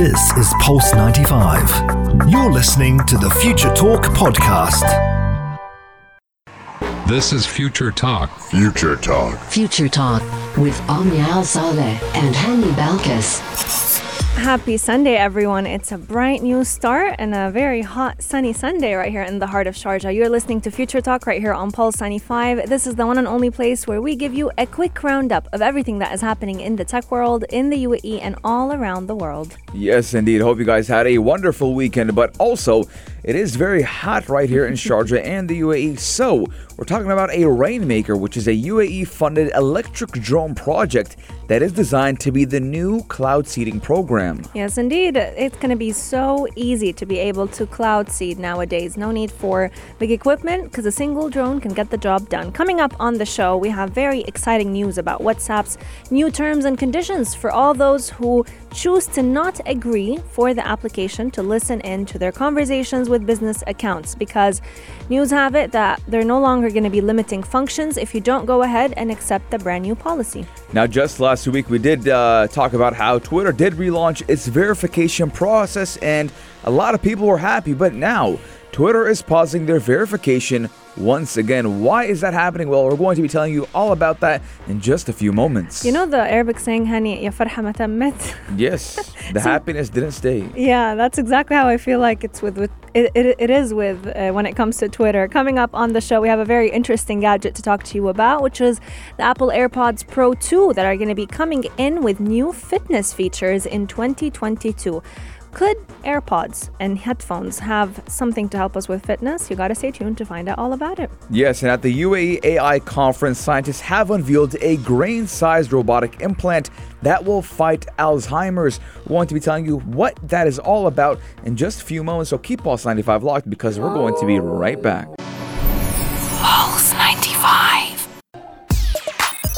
This is Pulse 95. You're listening to the Future Talk podcast. This is Future Talk. Future Talk. Future Talk with Omnia Al Saleh and Hani Balkis. Happy Sunday, everyone. It's a bright new start and a very hot, sunny Sunday right here in the heart of Sharjah. You're listening to Future Talk right here on Pulse 95. This is the one and only place where we give you a quick roundup of everything that is happening in the tech world, in the UAE, and all around the world. Yes, indeed. Hope you guys had a wonderful weekend, but also it is very hot right here in Sharjah and the UAE. So, we're talking about a Rainmaker, which is a UAE funded electric drone project that is designed to be the new cloud seeding program. Yes, indeed. It's going to be so easy to be able to cloud seed nowadays. No need for big equipment because a single drone can get the job done. Coming up on the show, we have very exciting news about WhatsApp's new terms and conditions for all those who choose to not agree for the application to listen in to their conversations with business accounts because news have it that they're no longer going to be limiting functions if you don't go ahead and accept the brand new policy. Now, just last week, we did uh, talk about how Twitter did relaunch its verification process, and a lot of people were happy, but now Twitter is pausing their verification once again. Why is that happening? Well, we're going to be telling you all about that in just a few moments. You know the Arabic saying, Hani, ya farha ma tammat? Yes, the happiness didn't stay. Yeah, that's exactly how I feel like it's with, with it, it, it is with uh, when it comes to Twitter. Coming up on the show, we have a very interesting gadget to talk to you about, which is the Apple AirPods Pro 2 that are going to be coming in with new fitness features in 2022. Could AirPods and headphones have something to help us with fitness? You gotta stay tuned to find out all about it. Yes, and at the UAE AI conference, scientists have unveiled a grain sized robotic implant that will fight Alzheimer's. We're going to be telling you what that is all about in just a few moments, so keep Pulse 95 locked because we're going to be right back. Pulse 95.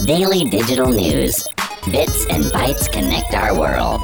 Daily digital news. Bits and bytes connect our world.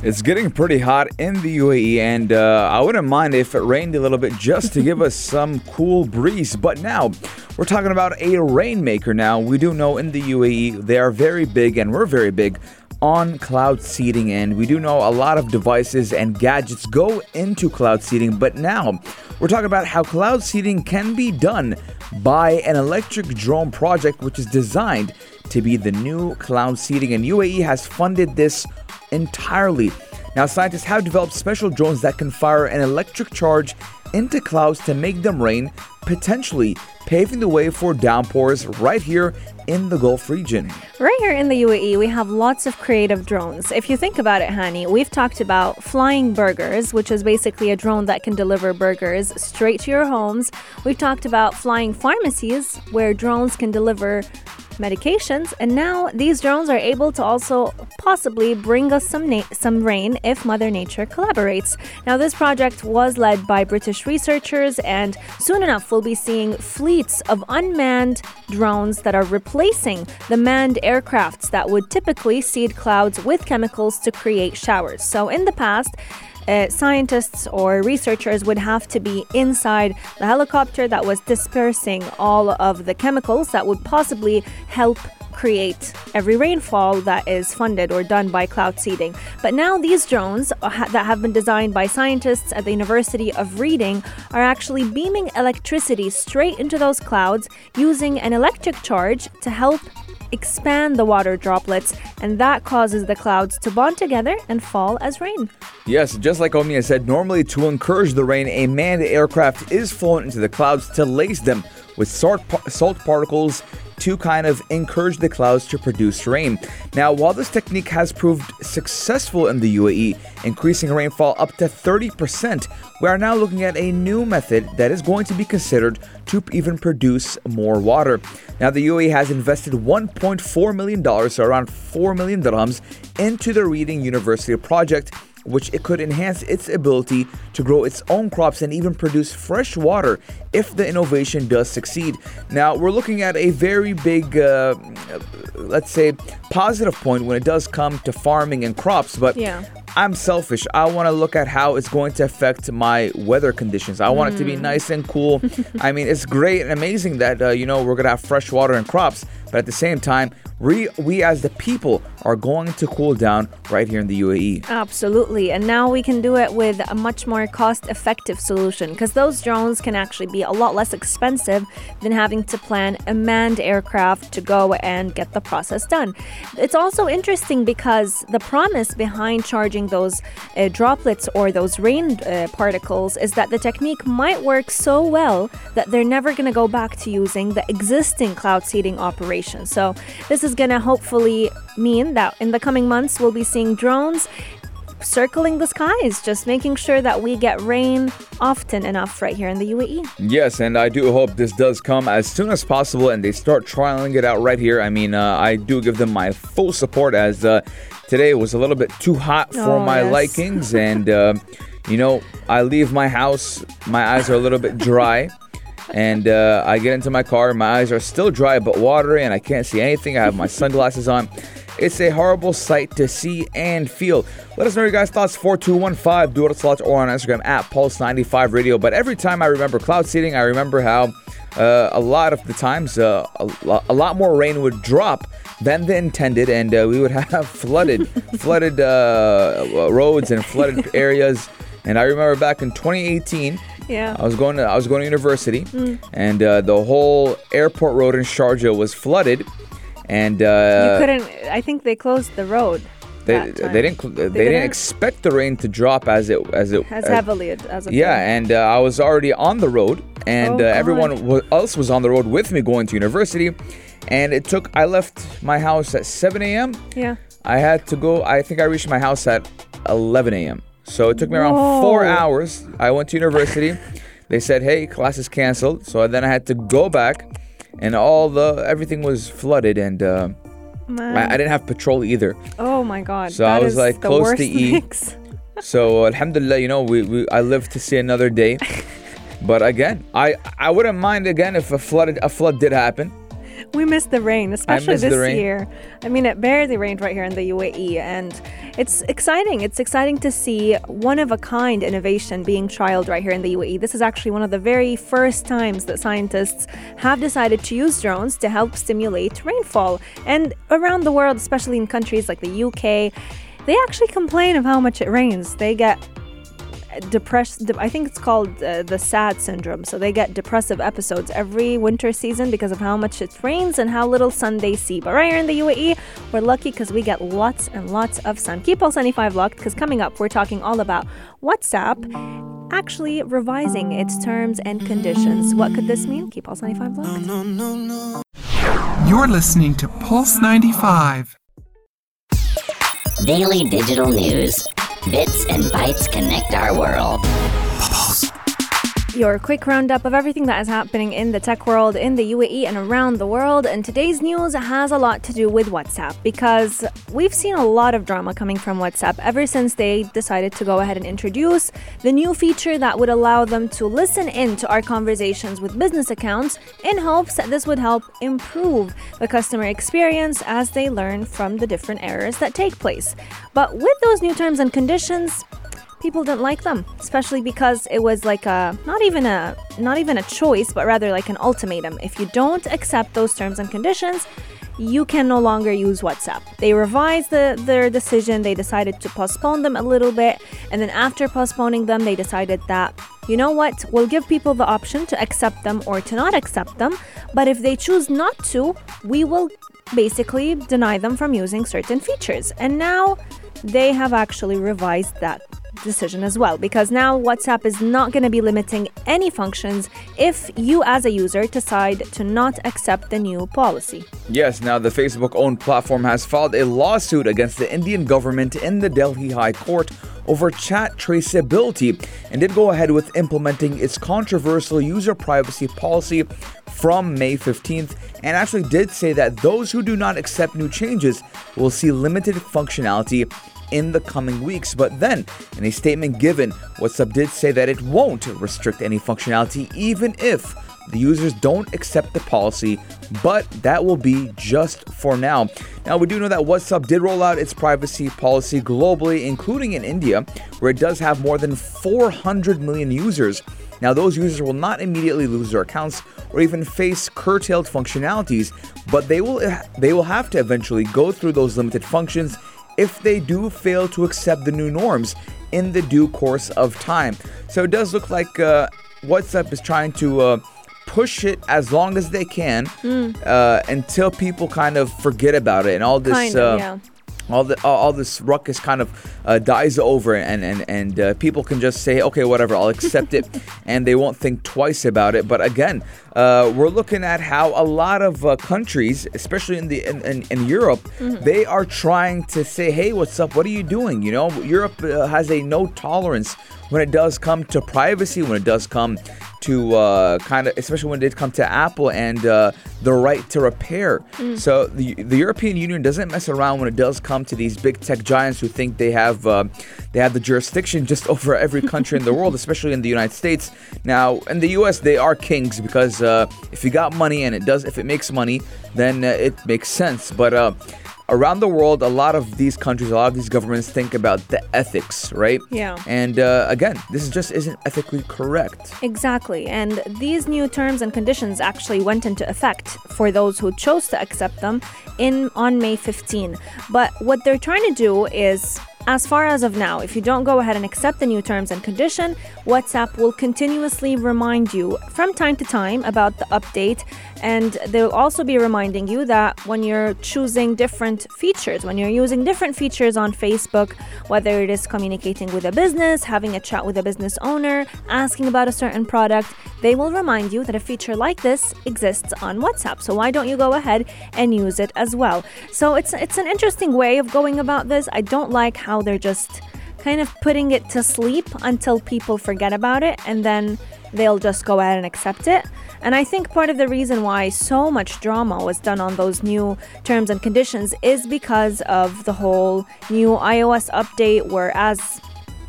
It's getting pretty hot in the UAE, and uh, I wouldn't mind if it rained a little bit just to give us some cool breeze. But now, we're talking about a rainmaker now. We do know in the UAE they are very big, and we're very big on cloud seeding, and we do know a lot of devices and gadgets go into cloud seeding. But now, we're talking about how cloud seeding can be done by an electric drone project, which is designed to be the new cloud seeding, and UAE has funded this entirely. Now, scientists have developed special drones that can fire an electric charge into clouds to make them rain, potentially paving the way for downpours right here in the Gulf region. Right here in the UAE, we have lots of creative drones. If you think about it, Hani, we've talked about flying burgers, which is basically a drone that can deliver burgers straight to your homes. We've talked about flying pharmacies, where drones can deliver medications, and now these drones are able to also possibly bring us some na- some rain if Mother Nature collaborates. Now, this project was led by British researchers, and soon enough we'll be seeing fleets of unmanned drones that are replacing the manned aircrafts that would typically seed clouds with chemicals to create showers. So, in the past, uh, scientists or researchers would have to be inside the helicopter that was dispersing all of the chemicals that would possibly help create every rainfall that is funded or done by cloud seeding. But now these drones ha- that have been designed by scientists at the University of Reading are actually beaming electricity straight into those clouds using an electric charge to help expand the water droplets, and that causes the clouds to bond together and fall as rain. Yes, just like Omnia said, normally to encourage the rain, a manned aircraft is flown into the clouds to lace them with salt, salt particles to kind of encourage the clouds to produce rain. Now, while this technique has proved successful in the UAE, increasing rainfall up to 30%, we are now looking at a new method that is going to be considered to even produce more water. Now, the UAE has invested $1.4 million, so around 4 million dirhams, into the Reading University project which it could enhance its ability to grow its own crops and even produce fresh water if the innovation does succeed. Now, we're looking at a very big, uh, let's say, positive point when it does come to farming and crops, but Yeah. I'm selfish. I want to look at how it's going to affect my weather conditions. I want it to be nice and cool. I mean, it's great and amazing that uh, you know we're gonna have fresh water and crops, but at the same time, we, we as the people are going to cool down right here in the. UAE. Absolutely. And now we can do it with a much more cost effective solution because those drones can actually be a lot less expensive than having to plan a manned aircraft to go and get the process done. It's also interesting because the promise behind charging those uh, droplets or those rain uh, particles is that the technique might work so well that they're never going to go back to using the existing cloud seeding operation. So, this is going to hopefully mean that in the coming months we'll be seeing drones circling the skies, just making sure that we get rain often enough right here in the. UAE. Yes, and I do hope this does come as soon as possible and they start trialing it out right here. I mean, uh, I do give them my full support as uh, today was a little bit too hot for Oh, my yes. likings. And, uh, you know, I leave my house, my eyes are a little bit dry. And uh, I get into my car, my eyes are still dry but watery, and I can't see anything. I have my sunglasses on. It's a horrible sight to see and feel. Let us know your guys' thoughts 4215 do it slots or on Instagram at Pulse95 Radio. But every time I remember cloud seeding, I remember how uh, a lot of the times uh, a, a lot more rain would drop than the intended, and uh, we would have flooded, flooded uh, roads and flooded areas. And I remember back in 2018. Yeah. I was going to I was going to university, and uh, the whole airport road in Sharjah was flooded, and you uh, couldn't, I think they closed the road. they, they didn't cl- they, didn't didn't? expect the rain to drop as it as it as as- heavily as it yeah, did. and uh, I was already on the road, and Oh, uh, everyone else was on the road with me going to university, and it took. I left my house at 7 a.m. Yeah. I had to go. I think I reached my house at 11 a.m. So it took me around four hours. I went to university. they said, "Hey, class is canceled." So then I had to go back, and all the everything was flooded, and uh, I, I didn't have patrol either. oh my God. So I was, like, close to E. So Alhamdulillah, you know, we, we I lived to see another day. But again, I I wouldn't mind again if a flooded a flood did happen. We missed the rain, especially this rain. year. I mean, it barely rained right here in the UAE, and it's exciting. It's exciting to see one of a kind innovation being trialed right here in the UAE. This is actually one of the very first times that scientists have decided to use drones to help stimulate rainfall. And around the world, especially in countries like the UK, they actually complain of how much it rains. They get depressed de- i think it's called uh, the sad syndrome. So they get depressive episodes every winter season because of how much it rains and how little sun they see. But right here in the uae we're lucky because we get lots and lots of sun. Keep pulse 95 locked because coming up we're talking all about whatsapp actually revising its terms and conditions. What could this mean? Keep pulse 95 locked. You're listening to Pulse 95. Daily digital news. Bits and bytes connect our world. Your quick roundup of everything that is happening in the tech world, in the UAE, and around the world. And today's news has a lot to do with WhatsApp because we've seen a lot of drama coming from WhatsApp ever since they decided to go ahead and introduce the new feature that would allow them to listen in to our conversations with business accounts in hopes that this would help improve the customer experience as they learn from the different errors that take place. But with those new terms and conditions, people didn't like them especially because it was like a not even a not even a choice but rather like an ultimatum. If you don't accept those terms and conditions you can no longer use whatsapp. They revised the, their decision. They decided to postpone them a little bit. And then after postponing them they decided that you know what? We'll give people the option to accept them or to not accept them. But if they choose not to we will basically deny them from using certain features. And now they have actually revised that decision as well because now WhatsApp is not going to be limiting any functions if you as a user decide to not accept the new policy. Yes, now the Facebook owned platform has filed a lawsuit against the Indian government in the Delhi High Court over chat traceability and did go ahead with implementing its controversial user privacy policy from May 15th and actually did say that those who do not accept new changes will see limited functionality in the coming weeks. But then, in a statement given, WhatsApp did say that it won't restrict any functionality even if the users don't accept the policy, but that will be just for now. Now, we do know that WhatsApp did roll out its privacy policy globally, including in India, where it does have more than 400 million users. Now, those users will not immediately lose their accounts or even face curtailed functionalities, but they will they will have to eventually go through those limited functions if they do fail to accept the new norms in the due course of time. So it does look like uh, WhatsApp is trying to uh, push it as long as they can uh, until people kind of forget about it and all this. Kind of, uh, yeah. all the all, all this ruckus kind of uh, dies over and and and uh, people can just say okay whatever I'll accept it and they won't think twice about it but again uh, we're looking at how a lot of uh, countries especially in the in, in, in Europe they are trying to say hey what's up what are you doing you know Europe uh, has a no tolerance when it does come to privacy when it does come to uh, kind of, especially when it did come to Apple and uh, the right to repair. So the the European Union doesn't mess around when it does come to these big tech giants who think they have uh, they have the jurisdiction just over every country in the world, especially in the United States. Now in the U.S. they are kings because uh, if you got money and it does, if it makes money, then uh, it makes sense. But uh, around the world, a lot of these countries, a lot of these governments think about the ethics, right? Yeah. And uh, again, this just isn't ethically correct. Exactly. And these new terms and conditions actually went into effect for those who chose to accept them in on May 15. But what they're trying to do is as far as of now, if you don't go ahead and accept the new terms and condition, WhatsApp will continuously remind you from time to time about the update and they'll also be reminding you that when you're choosing different features, when you're using different features on Facebook, whether it is communicating with a business, having a chat with a business owner, asking about a certain product, they will remind you that a feature like this exists on WhatsApp. So why don't you go ahead and use it as well? So it's it's an interesting way of going about this. I don't like how they're just kind of putting it to sleep until people forget about it and then they'll just go ahead and accept it. And I think part of the reason why so much drama was done on those new terms and conditions is because of the whole new iOS update where as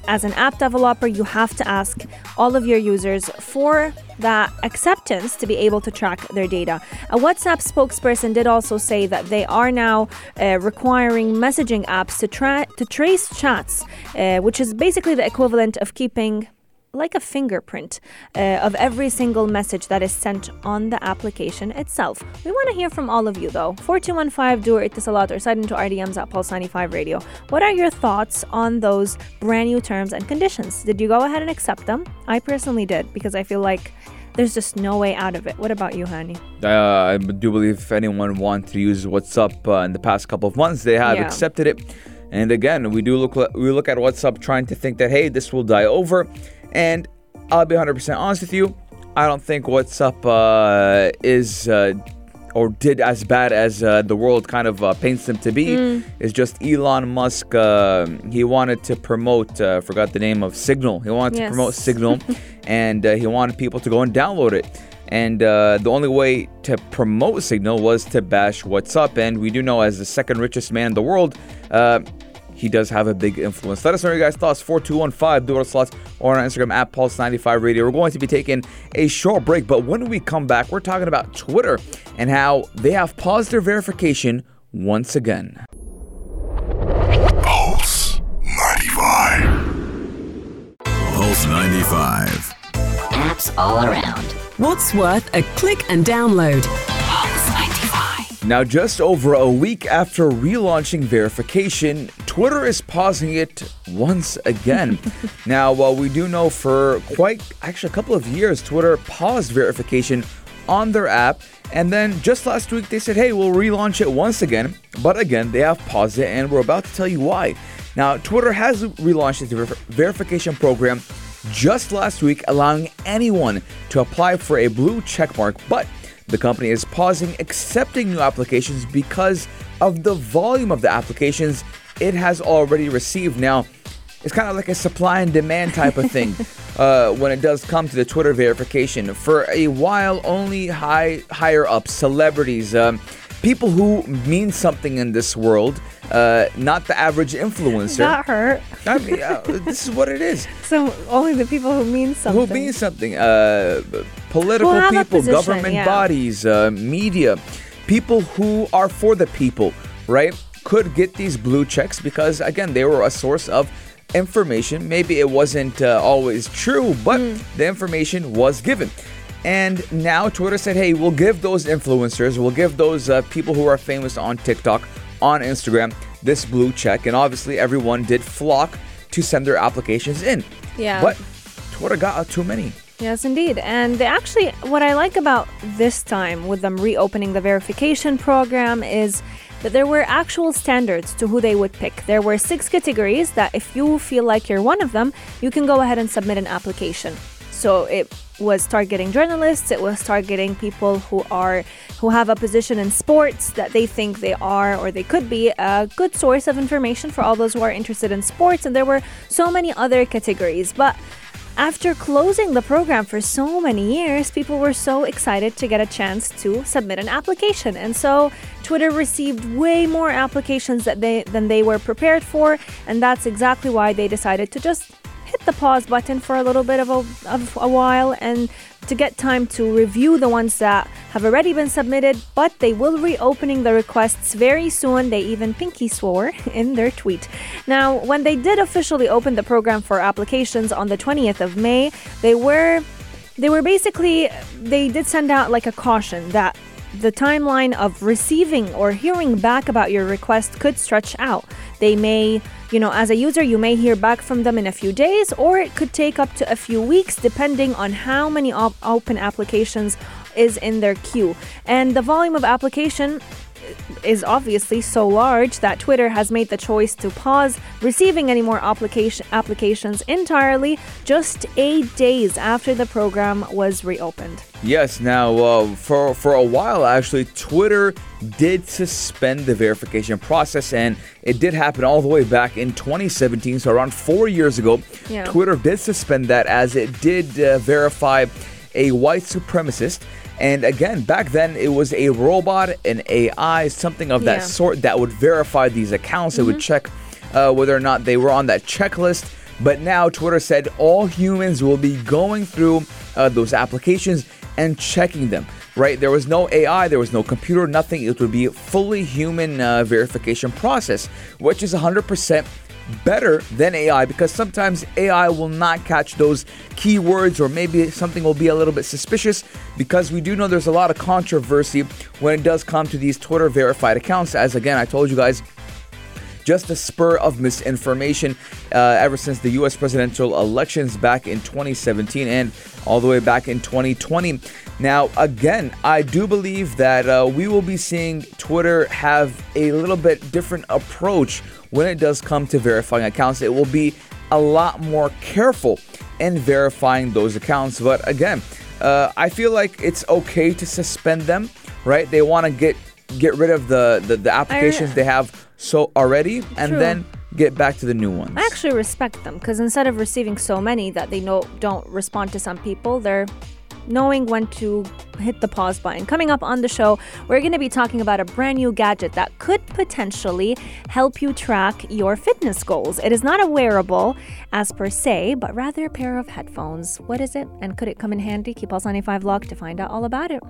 as an app developer you have to ask all of your users for that acceptance to be able to track their data. A WhatsApp spokesperson did also say that they are now uh, requiring messaging apps to tra- to trace chats, uh, which is basically the equivalent of keeping like a fingerprint uh, of every single message that is sent on the application itself. We want to hear from all of you though. 4215 do it a lot or side into RDMs at Pulse 95 Radio. What are your thoughts on those brand new terms and conditions? Did you go ahead and accept them? I personally did because I feel like there's just no way out of it. What about you, Hani? Uh, I do believe if anyone wanted to use WhatsApp uh, in the past couple of months, they have Yeah. accepted it. And again, we do look we look at WhatsApp trying to think that hey, this will die over. And I'll be 100% honest with you, I don't think WhatsApp uh, is uh, or did as bad as uh, the world kind of uh, paints them to be. Mm. It's just Elon Musk. Uh, he wanted to promote. Uh, forgot the name of Signal. He wanted to promote Signal, and uh, he wanted people to go and download it. And uh, the only way to promote Signal was to bash WhatsApp. And we do know, as the second richest man in the world, uh, he does have a big influence. Let us know your guys' thoughts. 4215 do our slots or on Instagram at Pulse95 Radio. We're going to be taking a short break, but when we come back, we're talking about Twitter and how they have paused their verification once again. Pulse 95. Pulse 95. Apps all around. What's worth a click and download? Pulse 95. Now, just over a week after relaunching verification, Twitter is pausing it once again. now, while we do know for quite actually a couple of years, Twitter paused verification on their app, and then just last week they said, hey, we'll relaunch it once again. But again, they have paused it, and we're about to tell you why. Now, Twitter has relaunched its ver- verification program just last week, allowing anyone to apply for a blue checkmark, but the company is pausing accepting new applications because of the volume of the applications it has already received. Now, it's kind of like a supply and demand type of thing uh, when it does come to the Twitter verification. For a while, only high higher up celebrities, um, people who mean something in this world, uh, not the average influencer. That hurt. I mean, uh, this is what it is. So only the people who mean something. Who means something? Uh, political a people, position, government yeah. bodies, uh, media, people who are for the people, right? Could get these blue checks because again, they were a source of information. Maybe it wasn't uh, always true, but Hmm. the information was given. And now Twitter said, hey, we'll give those influencers, we'll give those uh, people who are famous on TikTok, on Instagram, this blue check. And obviously, everyone did flock to send their applications in. Yeah. But Twitter got too many. Yes, indeed. And they actually, what I like about this time with them reopening the verification program is that there were actual standards to who they would pick. There were six categories that if you feel like you're one of them, you can go ahead and submit an application. So it was targeting journalists, it was targeting people who are who have a position in sports that they think they are or they could be a good source of information for all those who are interested in sports and there were so many other categories. But after closing the program for so many years, people were so excited to get a chance to submit an application. And so Twitter received way more applications that they, than they were prepared for. And that's exactly why they decided to just hit the pause button for a little bit of a, of a while and to get time to review the ones that have already been submitted, but they will reopening the requests very soon. They even pinky swore in their tweet. Now, when they did officially open the program for applications on the 20th of May, they were they were basically they did send out like a caution that the timeline of receiving or hearing back about your request could stretch out. They may, you know, as a user, you may hear back from them in a few days, or it could take up to a few weeks depending on how many op- open applications is in their queue. And the volume of application is obviously so large that Twitter has made the choice to pause receiving any more application applications entirely just eight days after the program was reopened. Yes, now uh, for for a while actually, Twitter did suspend the verification process, and it did happen all the way back in 2017. So around four years ago, Yeah. Twitter did suspend that as it did uh, verify a white supremacist. And again, back then it was a robot, an AI, something of that Yeah. sort that would verify these accounts. It would check uh, whether or not they were on that checklist. But now Twitter said all humans will be going through uh, those applications and checking them. Right? There was no AI, there was no computer, nothing. It would be a fully human uh, verification process, which is 100% better than AI because sometimes AI will not catch those keywords or maybe something will be a little bit suspicious because we do know there's a lot of controversy when it does come to these Twitter verified accounts. As again, I told you guys, just a spur of misinformation uh, ever since the US presidential elections back in 2017 and all the way back in 2020. Now, again, I do believe that uh, we will be seeing Twitter have a little bit different approach when it does come to verifying accounts. It will be a lot more careful in verifying those accounts. But again, uh, I feel like it's okay to suspend them, right? They want to get get rid of the, the, the applications they have so already and True. then get back to the new ones. I actually respect them because instead of receiving so many that they know don't respond to some people, they're knowing when to hit the pause button. Coming up on the show, we're going to be talking about a brand new gadget that could potentially help you track your fitness goals. It is not a wearable as per se, but rather a pair of headphones. What is it and could it come in handy? Keep Pulse 95 locked to find out all about it.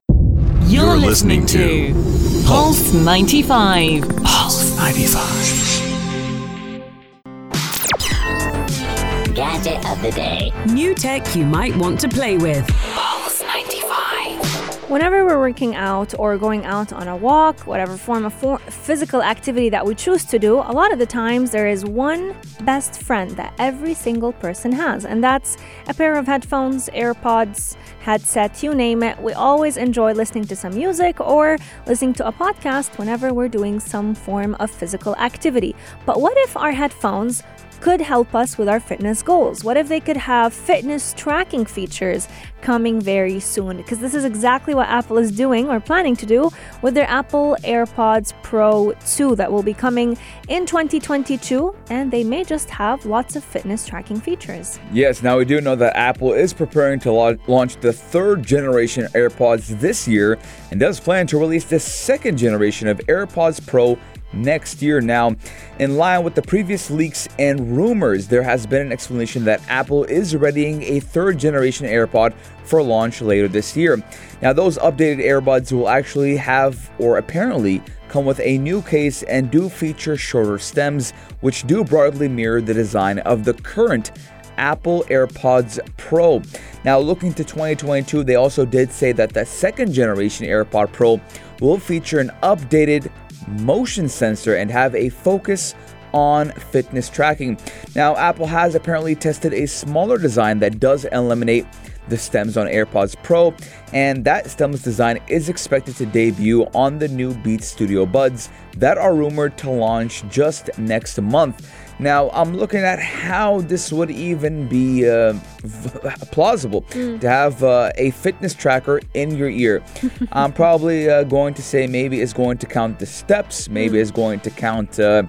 You're, You're listening, listening to Pulse 95. Pulse 95. Gadget of the day. New tech you might want to play with. Pulse 95. Whenever we're working out or going out on a walk, whatever form of for- physical activity that we choose to do, a lot of the times there is one best friend that every single person has, and that's a pair of headphones, AirPods, headset, you name it. We always enjoy listening to some music or listening to a podcast whenever we're doing some form of physical activity. But what if our headphones could help us with our fitness goals? What if they could have fitness tracking features coming very soon? Because this is exactly what Apple is doing or planning to do with their Apple AirPods Pro 2 that will be coming in 2022, and they may just have lots of fitness tracking features. Yes, now we do know that Apple is preparing to launch the third generation AirPods this year and does plan to release the second generation of AirPods Pro next year. Now, in line with the previous leaks and rumors, there has been an explanation that Apple is readying a third generation AirPod for launch later this year. Now, those updated earbuds will actually have, or apparently, come with a new case and do feature shorter stems, which do broadly mirror the design of the current Apple AirPods Pro. Now, looking to 2022, they also did say that the second generation AirPod Pro will feature an updated motion sensor and have a focus on fitness tracking. Now, Apple has apparently tested a smaller design that does eliminate the stems on AirPods Pro, and that stems design is expected to debut on the new Beats Studio Buds that are rumored to launch just next month. Now, I'm looking at how this would even be uh, v- plausible Mm. to have uh, a fitness tracker in your ear. I'm probably uh, going to say maybe it's going to count the steps, maybe Mm. it's going to count uh,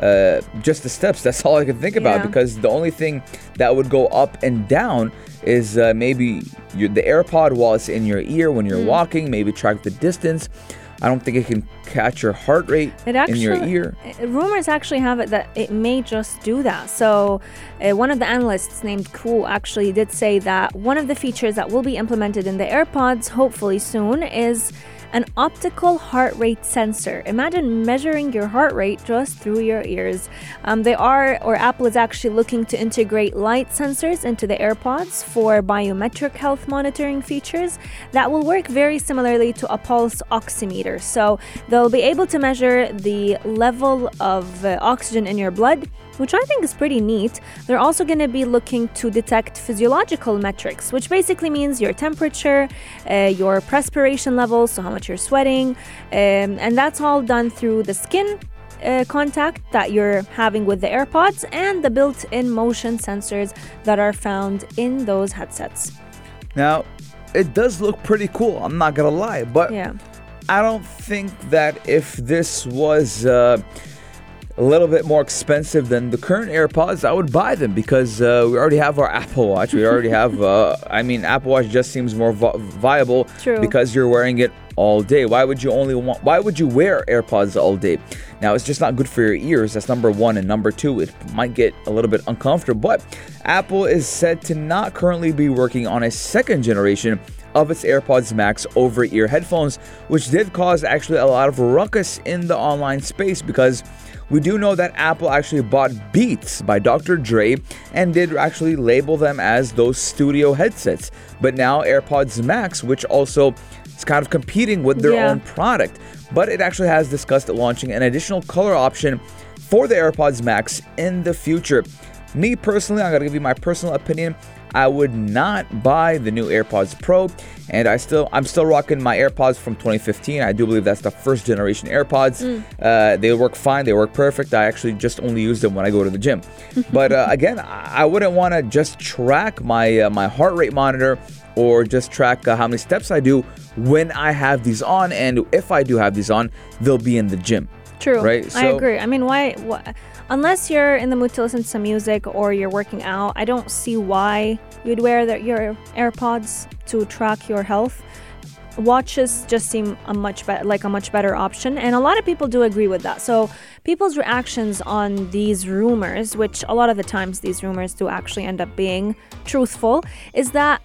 uh, just the steps. That's all I can think about Yeah. because the only thing that would go up and down is uh, maybe your, the AirPod while it's in your ear when Mm. you're walking, maybe track the distance. I don't think it can catch your heart rate It actually, in your ear. uh, rumors actually have it that it may just do that. So, uh, one of the analysts named Kuo actually did say that one of the features that will be implemented in the AirPods, hopefully soon, is an optical heart rate sensor. Imagine measuring your heart rate just through your ears. Um, they are, or Apple is actually looking to integrate light sensors into the AirPods for biometric health monitoring features that will work very similarly to a pulse oximeter. So they'll be able to measure the level of uh, oxygen in your blood which I think is pretty neat. They're also going to be looking to detect physiological metrics, which basically means your temperature, uh, your perspiration levels, so how much you're sweating, um, and that's all done through the skin. Uh, contact that you're having with the AirPods and the built in motion sensors that are found in those headsets. Now, it does look pretty cool. I'm not gonna lie, but Yeah. I don't think that if this was uh, a little bit more expensive than the current AirPods, I would buy them because uh, we already have our Apple Watch. We already have. Uh, I mean, Apple Watch just seems more vi- viable True. because you're wearing it all day. Why would you only want? Why would you wear AirPods all day? Now, it's just not good for your ears. That's number one, and number two, it might get a little bit uncomfortable. But Apple is said to not currently be working on a second generation of its AirPods Max over ear headphones, which did cause actually a lot of ruckus in the online space because we do know that Apple actually bought Beats by Dr. Dre and did actually label them as those studio headsets. But now AirPods Max, which also is kind of competing with their Yeah. own product, but it actually has discussed launching an additional color option for the AirPods Max in the future. Me personally, I'm gonna give you my personal opinion. I would not buy the new AirPods Pro, and I still I'm still rocking my AirPods from 2015. I do believe that's the first generation AirPods. Uh, they work fine, they work perfect. I actually just only use them when I go to the gym. but uh, again, I I wouldn't want to just track my uh, my heart rate monitor or just track uh, how many steps I do when I have these on, and if I do have these on, they'll be in the gym. True. Right, I agree. I mean, why, why? Unless you're in the mood to listen to some music or you're working out, I don't see why you'd wear the, your AirPods to track your health. Watches just seem a much better, like a much better option, and a lot of people do agree with that. So, people's reactions on these rumors, which a lot of the times these rumors do actually end up being truthful, is that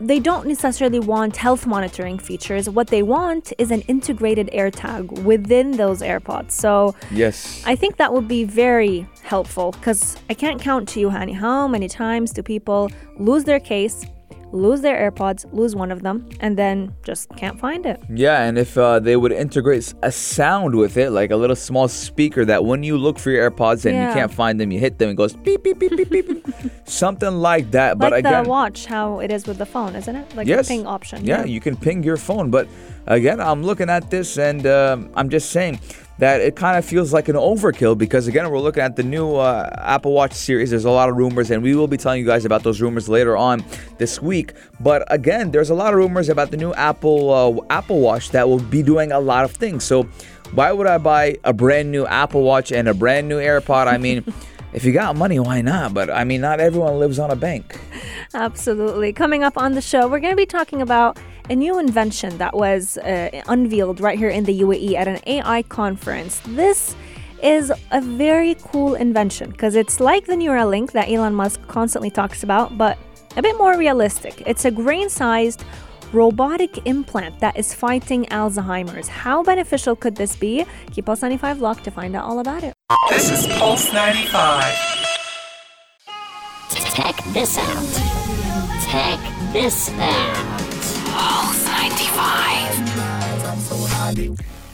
they don't necessarily want health monitoring features. What they want is an integrated AirTag within those AirPods. So Yes. I think that would be very helpful because I can't count to you, Hani, how many times do people lose their case, lose their AirPods, lose one of them, and then just can't find it? Yeah, and if uh, they would integrate a sound with it, like a little small speaker that when you look for your AirPods and Yeah. you can't find them, you hit them, it goes beep beep beep beep beep, beep. something like that. But like again, the watch, how it is with the phone, isn't it? Like yes, ping option. Yeah, you can ping your phone. But again, I'm looking at this and um, I'm just saying that it kind of feels like an overkill because again, we're looking at the new uh, Apple Watch series. There's a lot of rumors, and we will be telling you guys about those rumors later on this week. But again, there's a lot of rumors about the new Apple uh, Apple Watch that will be doing a lot of things. So why would I buy a brand new Apple Watch and a brand new AirPod? I mean. If you got money, why not? But I mean, not everyone lives on a bank. Absolutely. Coming up on the show, we're going to be talking about a new invention that was uh, unveiled right here in the UAE at an AI conference. This is a very cool invention because it's like the Neuralink that Elon Musk constantly talks about, but a bit more realistic. It's a grain sized robotic implant that is fighting Alzheimer's. How beneficial could this be? Keep Pulse 95 locked to find out all about it. This is Pulse 95. Check this out. Check this out. Pulse 95.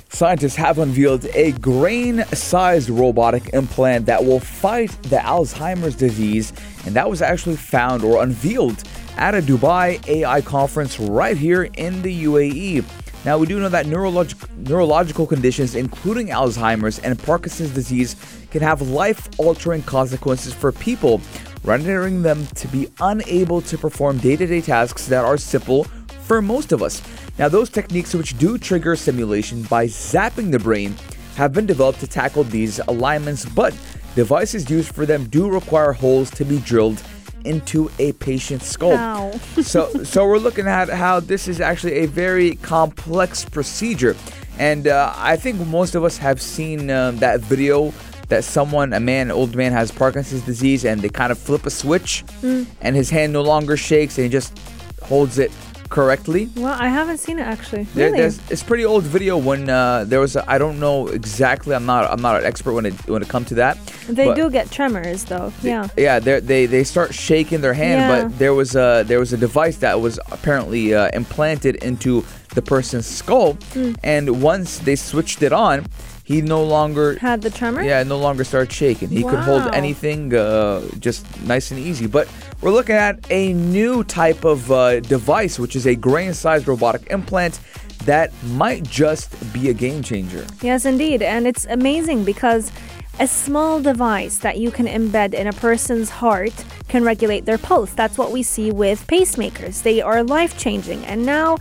Scientists have unveiled a grain sized robotic implant that will fight the Alzheimer's disease, and that was actually found or unveiled at a Dubai AI conference right here in the UAE. Now, we do know that neurolog- neurological conditions, including Alzheimer's and Parkinson's disease, can have life altering consequences for people, rendering them to be unable to perform day to day tasks that are simple for most of us. Now, those techniques which do trigger stimulation by zapping the brain have been developed to tackle these alignments, but devices used for them do require holes to be drilled into a patient's skull. So, so we're looking at how this is actually a very complex procedure, and uh, I think most of us have seen um, that video that someone, a man, an old man, has Parkinson's disease, and they kind of flip a switch, and his hand no longer shakes, and he just holds it correctly. Well, I haven't seen it actually. There, Really? it's pretty old video when uh, there was I I don't know exactly I'm not I'm not an expert when it when it comes to that. They do get tremors though. Yeah. Yeah, they they they start shaking their hand, Yeah. but there was a there was a device that was apparently uh, implanted into the person's skull, Hmm. and once they switched it on, he no longer Had the tremor? yeah no longer started shaking. He could hold anything uh, just nice and easy. But we're looking at a new type of uh, device, which is a grain-sized robotic implant that might just be a game changer. Yes, indeed. And it's amazing because a small device that you can embed in a person's heart can regulate their pulse. That's what we see with pacemakers. They are life changing. And now,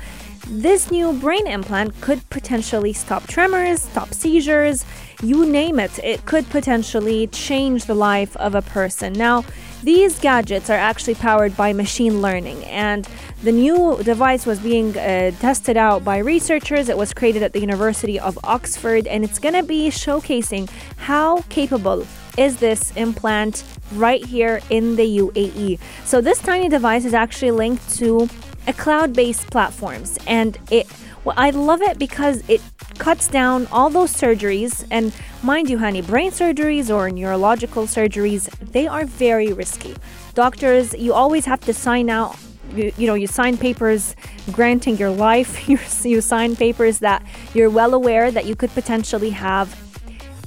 this new brain implant could potentially stop tremors, stop seizures, you name it. It could potentially change the life of a person. Now, these gadgets are actually powered by machine learning, and the new device was being uh, tested out by researchers. It was created at the University of Oxford, and it's going to be showcasing how capable is this implant right here in the UAE. So this tiny device is actually linked to a cloud-based platforms, and it. Well, I love it because it cuts down all those surgeries. And mind you, Hani, brain surgeries or neurological surgeries, they are very risky. Doctors, you always have to sign out. You, you know, you sign papers granting your life. You, you sign papers that you're well aware that you could potentially have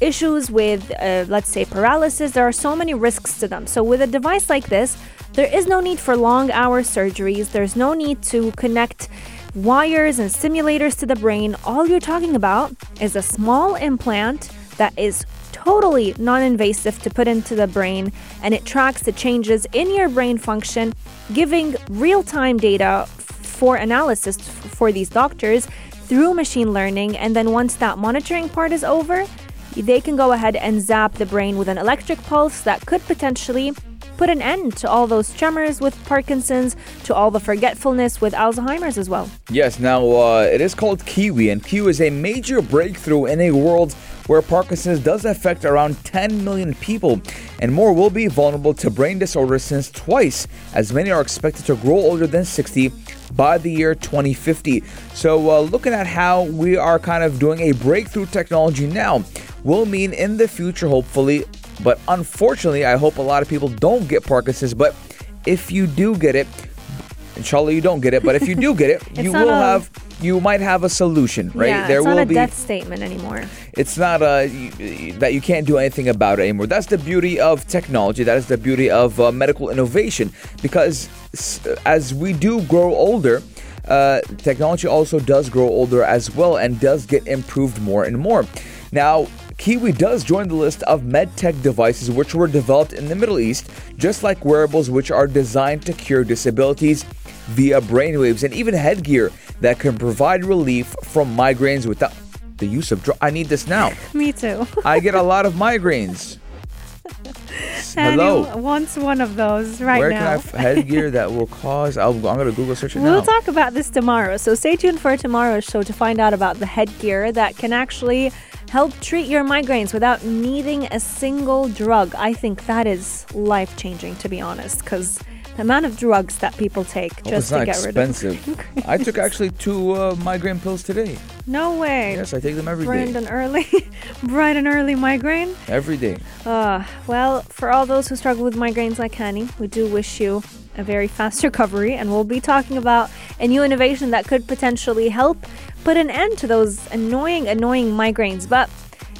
issues with, uh, let's say, paralysis. There are so many risks to them. So, with a device like this, there is no need for long hour surgeries. There's no need to connect wires and simulators to the brain. All you're talking about is a small implant that is totally non invasive to put into the brain and it tracks the changes in your brain function, giving real time data for analysis for these doctors through machine learning. And then once that monitoring part is over, they can go ahead and zap the brain with an electric pulse that could potentially put an end to all those tremors with Parkinson's, to all the forgetfulness with Alzheimer's as well. Yes, now uh, it is called Kiwi, and Kiwi is a major breakthrough in a world where Parkinson's does affect around 10 million people, and more will be vulnerable to brain disorders since twice as many are expected to grow older than 60 by the year 2050. So, uh, looking at how we are kind of doing a breakthrough technology now will mean in the future, hopefully, but unfortunately, I hope a lot of people don't get Parkinson's. But if you do get it, inshallah you don't get it. But if you do get it, you will a- have you might have a solution, right? Yeah, there it's will not a be. death statement anymore. It's not y- that you can't do anything about it anymore. That's the beauty of technology. That is the beauty of uh, medical innovation. Because as we do grow older, uh, technology also does grow older as well and does get improved more and more. Now, Kiwi does join the list of medtech devices which were developed in the Middle East, just like wearables which are designed to cure disabilities via brainwaves and even headgear that can provide relief from migraines without the use of drugs. I need this now. Me too. I get a lot of migraines. Hello. Wants one of those right Where now. can I f- headgear that will cause? I'll, I'm going to Google search it now. We'll now. talk about this tomorrow. So stay tuned for tomorrow's show to find out about the headgear that can actually help treat your migraines without needing a single drug. I think that is life changing, to be honest, because the amount of drugs that people take Oh, just to get expensive. rid of I took actually two uh, migraine pills today. No way. Yes, I take them every bright day. and early, bright and early migraine. Every day. Uh, well, for all those who struggle with migraines like Hani, we do wish you a very fast recovery, and we'll be talking about a new innovation that could potentially help put an end to those annoying, annoying migraines. But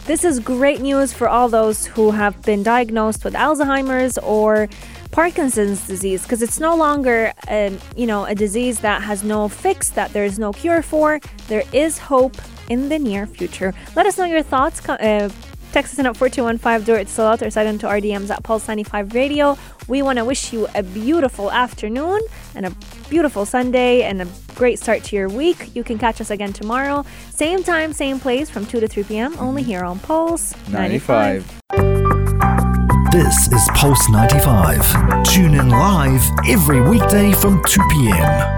this is great news for all those who have been diagnosed with Alzheimer's or Parkinson's disease because it's no longer a, you know a disease that has no fix that there is no cure for. There is hope in the near future. Let us know your thoughts. Uh, text us in at 4215 door still out or send them to our DMs at Pulse 95 Radio. We want to wish you a beautiful afternoon and a beautiful Sunday and a great start to your week. You can catch us again tomorrow, same time, same place from 2 to 3 p.m. only here on Pulse 95. This is Pulse 95. Tune in live every weekday from 2 p.m.